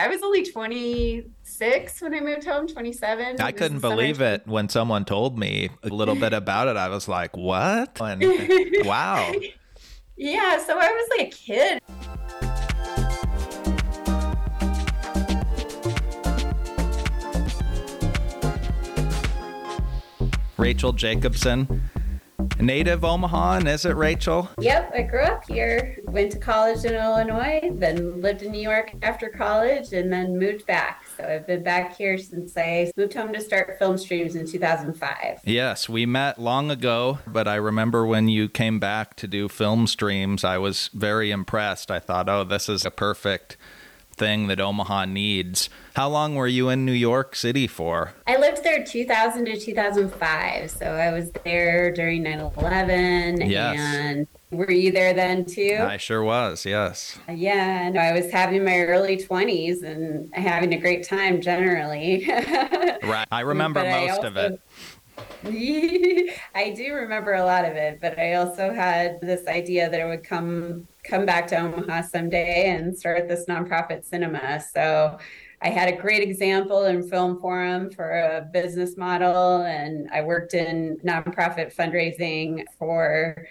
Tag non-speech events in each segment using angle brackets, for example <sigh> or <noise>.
I was only 26 when I moved home, 27. I couldn't believe it when someone told me a little bit about it. I was like, what? And, <laughs> wow. Yeah, so I was like a kid. Rachel Jacobson, native Omaha, and is it, Rachel? Yep, I grew up here. Went to college in Illinois, then lived in New York after college, and then moved back. So I've been back here since I moved home to start film streams in 2005. Yes, we met long ago, but I remember when you came back to do film streams, I was very impressed. I thought, oh, this is a perfect thing that Omaha needs. How long were you in New York City for? I lived there 2000 to 2005. So I was there during 9 11. Yes. And were you there then too? I sure was, yes. Uh, yeah, no, I was having my early 20s and having a great time generally. <laughs> right. I remember But I most of it. <laughs> I do remember a lot of it, but I also had this idea that I would come come back to Omaha someday and start this nonprofit cinema. So I had a great example in Film Forum for a business model, and I worked in nonprofit fundraising for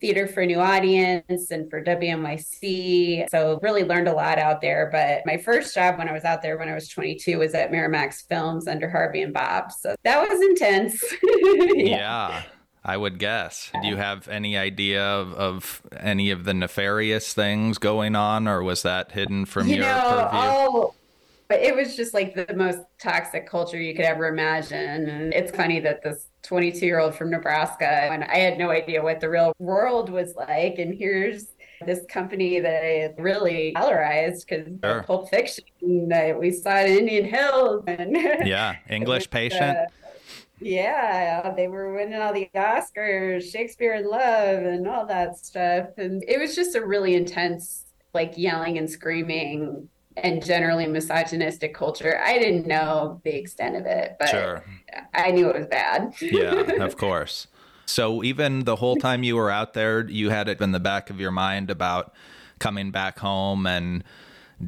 Theater for New Audience and for WNYC. So really learned a lot out there. But my first job when I was out there when I was 22 was at Miramax Films under Harvey and Bob. So that was intense. <laughs> yeah. I would guess. Do you have any idea of, of, any of the nefarious things going on, or was that hidden from you your know, purview? Oh, but it was just like the most toxic culture you could ever imagine. And it's funny that this 22 year old from Nebraska, and I had no idea what the real world was like. And here's this company that I really valorized because Sure. Pulp Fiction that we saw in Indian Hills. And <laughs> yeah, English was, patient. uh, yeah, they were winning all the Oscars, Shakespeare in Love, and all that stuff. And it was just a really intense, like yelling and screaming and generally misogynistic culture. I didn't know the extent of it, but Sure. I knew it was bad. yeah, <laughs> of course. So even the whole time you were out there, you had it in the back of your mind about coming back home and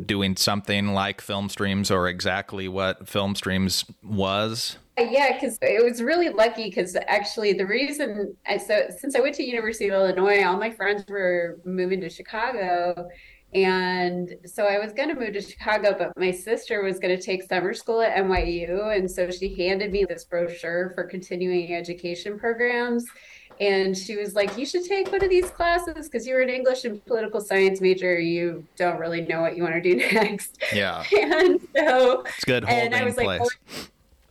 doing something like film streams or exactly what film streams was. Yeah, because it was really lucky. Because actually, the reason I so since I went to University of Illinois, all my friends were moving to Chicago, and so I was going to move to Chicago, but my sister was going to take summer school at NYU, and so she handed me this brochure for continuing education programs. And she was like, You should take one of these classes because you're an English and political science major. You don't really know what you want to do <laughs> next. Yeah, <laughs> And so it's good and I was like, place. "Well,"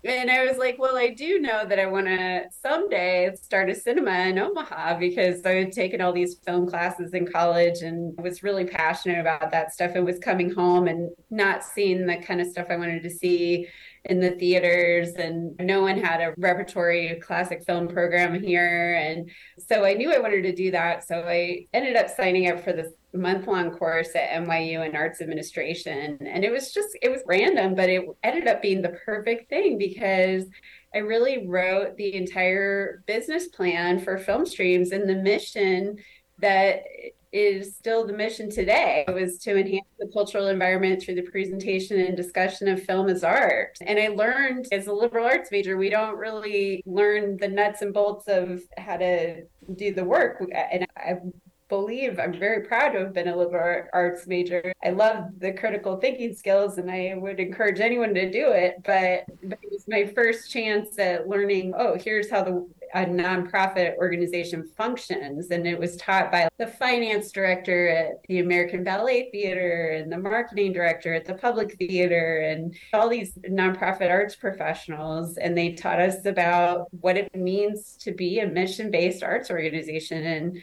and I was like, well, I do know that I want to someday start a cinema in Omaha because I had taken all these film classes in college and was really passionate about that stuff and was coming home and not seeing the kind of stuff I wanted to see in the theaters and no one had a repertory classic film program here. And so I knew I wanted to do that. So I ended up signing up for this month long course at NYU in arts administration. And it was just it was random but it ended up being the perfect thing because I really wrote the entire business plan for film streams and the mission that is still the mission today it was to enhance the cultural environment through the presentation and discussion of film as art. And i learned as a liberal arts major we don't really learn the nuts and bolts of how to do the work. And i believe i'm very proud to have been a liberal arts major. I love the critical thinking skills and i would encourage anyone to do it but, but it was my first chance at learning oh here's how the a nonprofit organization functions. And it was taught by the finance director at the American Ballet Theater and the marketing director at the Public Theater and all these nonprofit arts professionals. And they taught us about what it means to be a mission based arts organization. And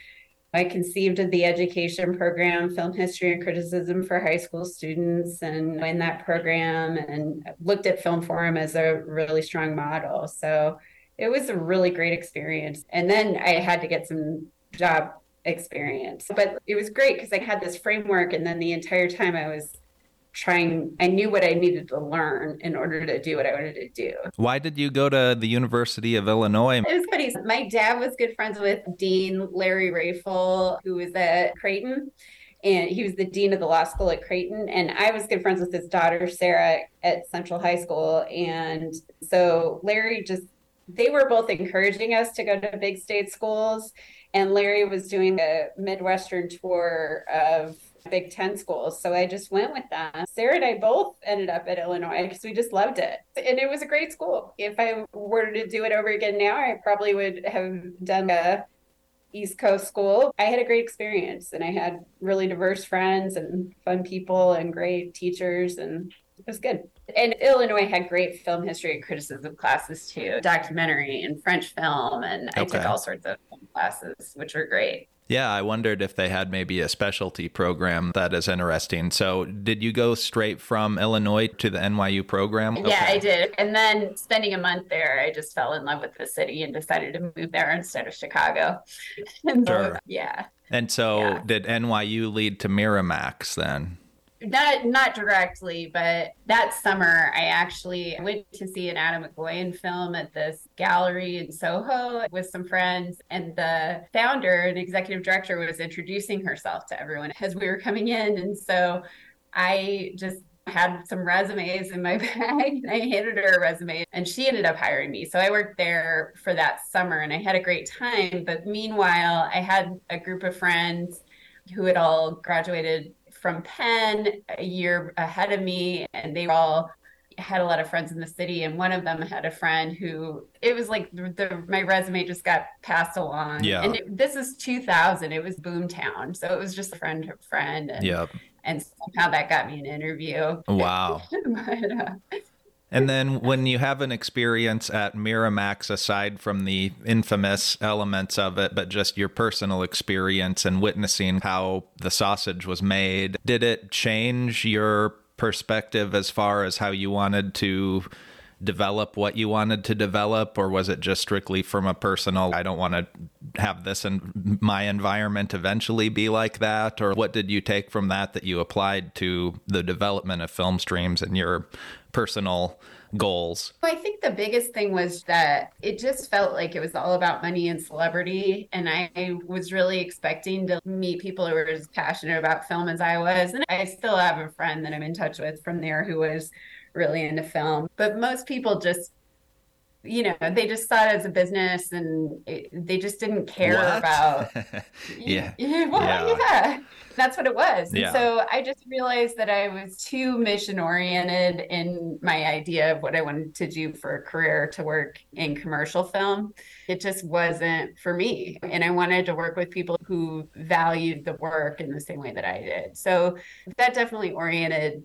I conceived of the education program, Film History and Criticism for high school students, and in that program, and looked at Film Forum as a really strong model. So it was a really great experience. And then I had to get some job experience. But it was great because I had this framework, and then the entire time I was trying, I knew what I needed to learn in order to do what I wanted to do. Why did you go to the University of Illinois? It was funny. My dad was good friends with Dean Larry Raful, who was at Creighton. and he was the dean of the law school at Creighton. And I was good friends with his daughter, Sarah, at Central High School. And so Larry just, they were both encouraging us to go to big state schools. And Larry was doing a Midwestern tour of Big Ten schools. So I just went with them. Sarah and I both ended up at Illinois because we just loved it. And it was a great school. If I were to do it over again now, I probably would have done a East Coast school. I had a great experience and I had really diverse friends and fun people and great teachers and was good. And Illinois had great film history and criticism classes too, documentary and French film. And okay. I took all sorts of classes, which were great. Yeah, I wondered if they had maybe a specialty program that is interesting. So, did you go straight from Illinois to the NYU program? Yeah, okay. I did. And then spending a month there, I just fell in love with the city and decided to move there instead of Chicago. <laughs> sure. yeah. And so, yeah. did NYU lead to Miramax then? Not not directly, but that summer I actually went to see an Atom Egoyan film at this gallery in Soho with some friends, and the founder and executive director was introducing herself to everyone as we were coming in, and so I just had some resumes in my <laughs> bag and I handed her a resume and she ended up hiring me. So I worked there for that summer and I had a great time. But meanwhile, I had a group of friends who had all graduated from Penn a year ahead of me, and they all had a lot of friends in the city and one of them had a friend who it was like the, the my resume just got passed along. Yeah. And it, this is 2000 it was boomtown so it was just a friend to friend and, yep. and somehow that got me an interview. Wow. <laughs> But, uh, and then when you have an experience at Miramax, aside from the infamous elements of it, but just your personal experience and witnessing how the sausage was made, did it change your perspective as far as how you wanted to develop what you wanted to develop? Or was it just strictly from a personal i don't want to have this in my environment eventually be like that or what did you take from that that you applied to the development of film streams and your personal goals? I think the biggest thing was that it just felt like it was all about money and celebrity. And I was really expecting to meet people who were as passionate about film as I was. And I still have a friend that I'm in touch with from there who was really into film. But most people just you know they just saw it as a business and it, they just didn't care what? about <laughs> yeah <laughs> well, yeah. yeah that's what it was yeah. so i just realized that i was too mission oriented in my idea of what i wanted to do for a career to work in commercial film it just wasn't for me and i wanted to work with people who valued the work in the same way that i did so that definitely oriented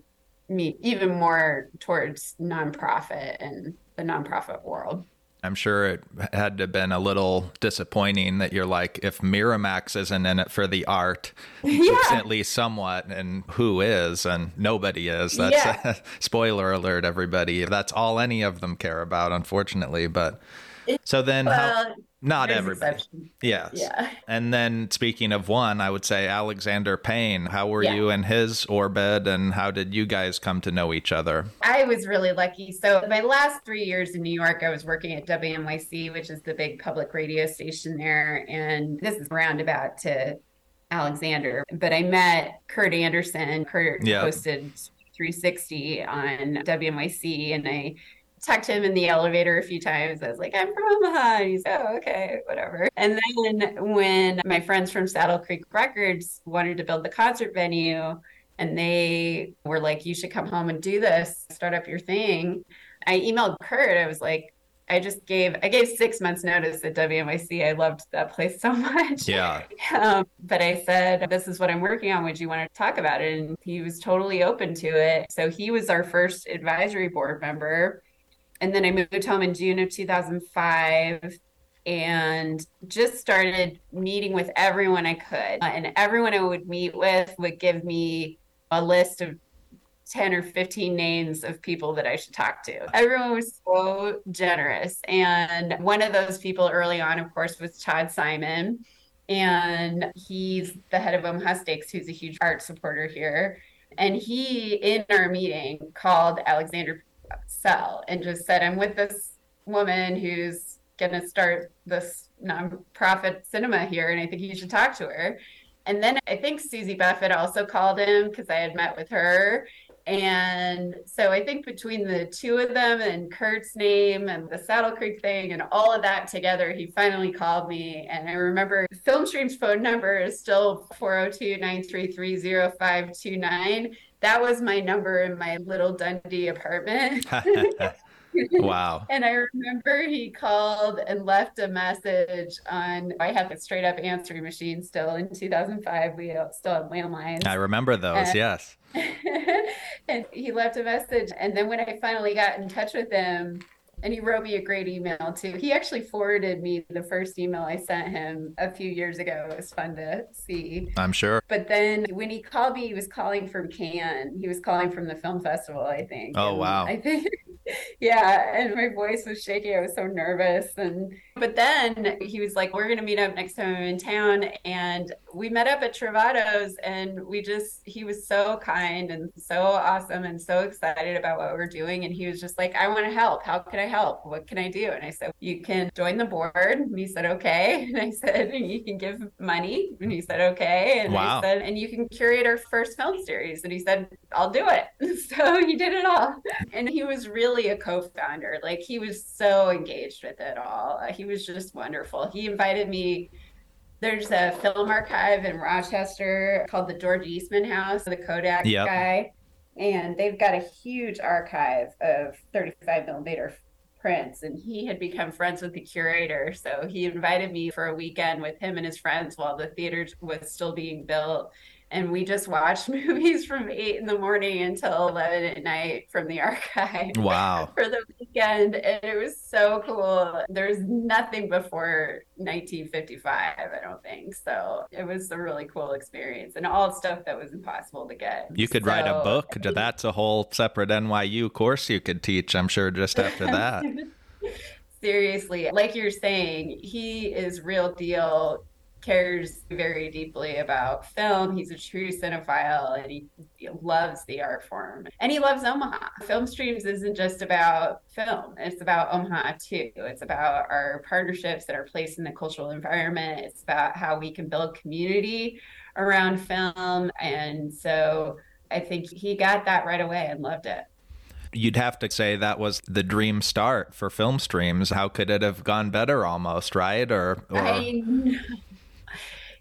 me even more towards nonprofit and the nonprofit world. I'm sure it had to have been a little disappointing that you're like, if Miramax isn't in it for the art, <laughs> yeah. at least somewhat, and who is, and nobody is. That's yeah. <laughs> spoiler alert, everybody. That's all any of them care about, unfortunately. But so then, well, how, not everybody. Yes. Yeah. And then speaking of one, I would say Alexander Payne. How were yeah. you in his orbit and how did you guys come to know each other? I was really lucky. So my last three years in New York, I was working at WNYC, which is the big public radio station there. And this is roundabout to Alexander. But I met Kurt Andersen. Kurt yeah. hosted 360 on WNYC, and I talked to him in the elevator a few times. I was like, I'm from Omaha. And he's, oh, okay, whatever. And then when my friends from Saddle Creek Records wanted to build the concert venue, and they were like, you should come home and do this, start up your thing. I emailed Kurt. I was like, I just gave I gave six months notice at WNYC. I loved that place <laughs> so much. Yeah. Um, but I said, "This is what I'm working on. Would you want to talk about it?" And he was totally open to it. So he was our first advisory board member and then I moved home in June of 2005 and just started meeting with everyone I could. Uh, and everyone I would meet with would give me a list of 10 or 15 names of people that I should talk to. Everyone was so generous. And one of those people early on, of course, was Todd Simon. And he's the head of Omaha Steaks, who's a huge art supporter here. And he, in our meeting, called Alexander sell and just said, I'm with this woman who's going to start this nonprofit cinema here, and I think you should talk to her. And then I think Susie Buffett also called him because I had met with her. And so I think between the two of them and Kurt's name and the Saddle Creek thing and all of that together, he finally called me. And I remember Filmstream's phone number is still 402 933 0529. That was my number in my little Dundee apartment. <laughs> wow. <laughs> and I remember he called and left a message on, I have a straight up answering machine still in 2005. We still had landlines. I remember those, and, yes. <laughs> and he left a message. And then when I finally got in touch with him, and he wrote me a great email too. He actually forwarded me the first email I sent him a few years ago. It was fun to see. I'm sure. But then when he called me, he was calling from Cannes. He was calling from the film festival, I think. Oh, and wow. I think <laughs> yeah and my voice was shaking i was so nervous and but then he was like we're gonna meet up next time i'm in town. And we met up at travato's and we just he was so kind and so awesome and so excited about what we're doing. And he was just like i want to help. How can i help? What can i do? And i said you can join the board. And he said okay. <laughs> And i said you can give money. And he said okay. And wow. i said and you can curate our first film series. And he said i'll do it. <laughs> So he did it all. And he was really really a co-founder. Like he was so engaged with it all. He was just wonderful. He invited me. There's a film archive in Rochester called the George Eastman House, the Kodak yep. guy, and they've got a huge archive of 35 millimeter prints. And he had become friends with the curator, so he invited me for a weekend with him and his friends while the theater was still being built and we just watched <laughs> movies from eight in the morning until 11 at night from the archive <laughs> wow. for the weekend and it was so cool. There's nothing before 1955 i don't think so it was a really cool experience and all stuff that was impossible to get. You could so, write a book that's a whole separate nyu course you could teach i'm sure just after <laughs> that. Seriously like you're saying he is real deal cares very deeply about film. He's a true cinephile and he loves the art form. And he loves Omaha. Film Streams isn't just about film, it's about Omaha too. It's about our partnerships that are placed in the cultural environment, it's about how we can build community around film. And so I think he got that right away and loved it you'd have to say that was the dream start for film streams. How could it have gone better almost, right? Or, or... I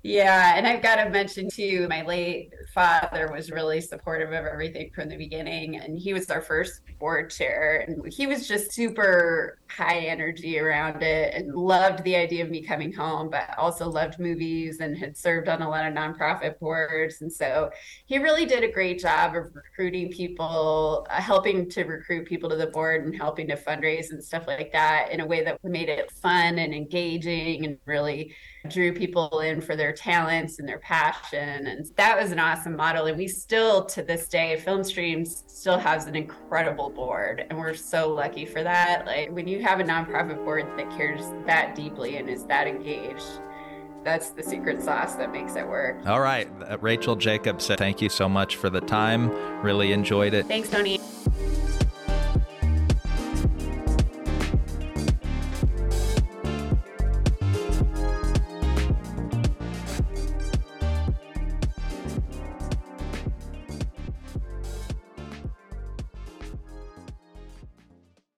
yeah, and I've got to mention too, my late father was really supportive of everything from the beginning, and he was our first board chair, and he was just super high energy around it, and loved the idea of me coming home, but also loved movies and had served on a lot of nonprofit boards, and so he really did a great job of recruiting people, uh, helping to recruit people to the board, and helping to fundraise and stuff like that in a way that made it fun and engaging, and really drew people in for their talents and their passion. And that was an awesome model. And we still, to this day, Film Streams still has an incredible board. And we're so lucky for that. Like when you have a nonprofit board that cares that deeply and is that engaged, that's the secret sauce that makes it work. All right. Rachel Jacobs, thank you so much for the time. Really enjoyed it. Thanks, Tony.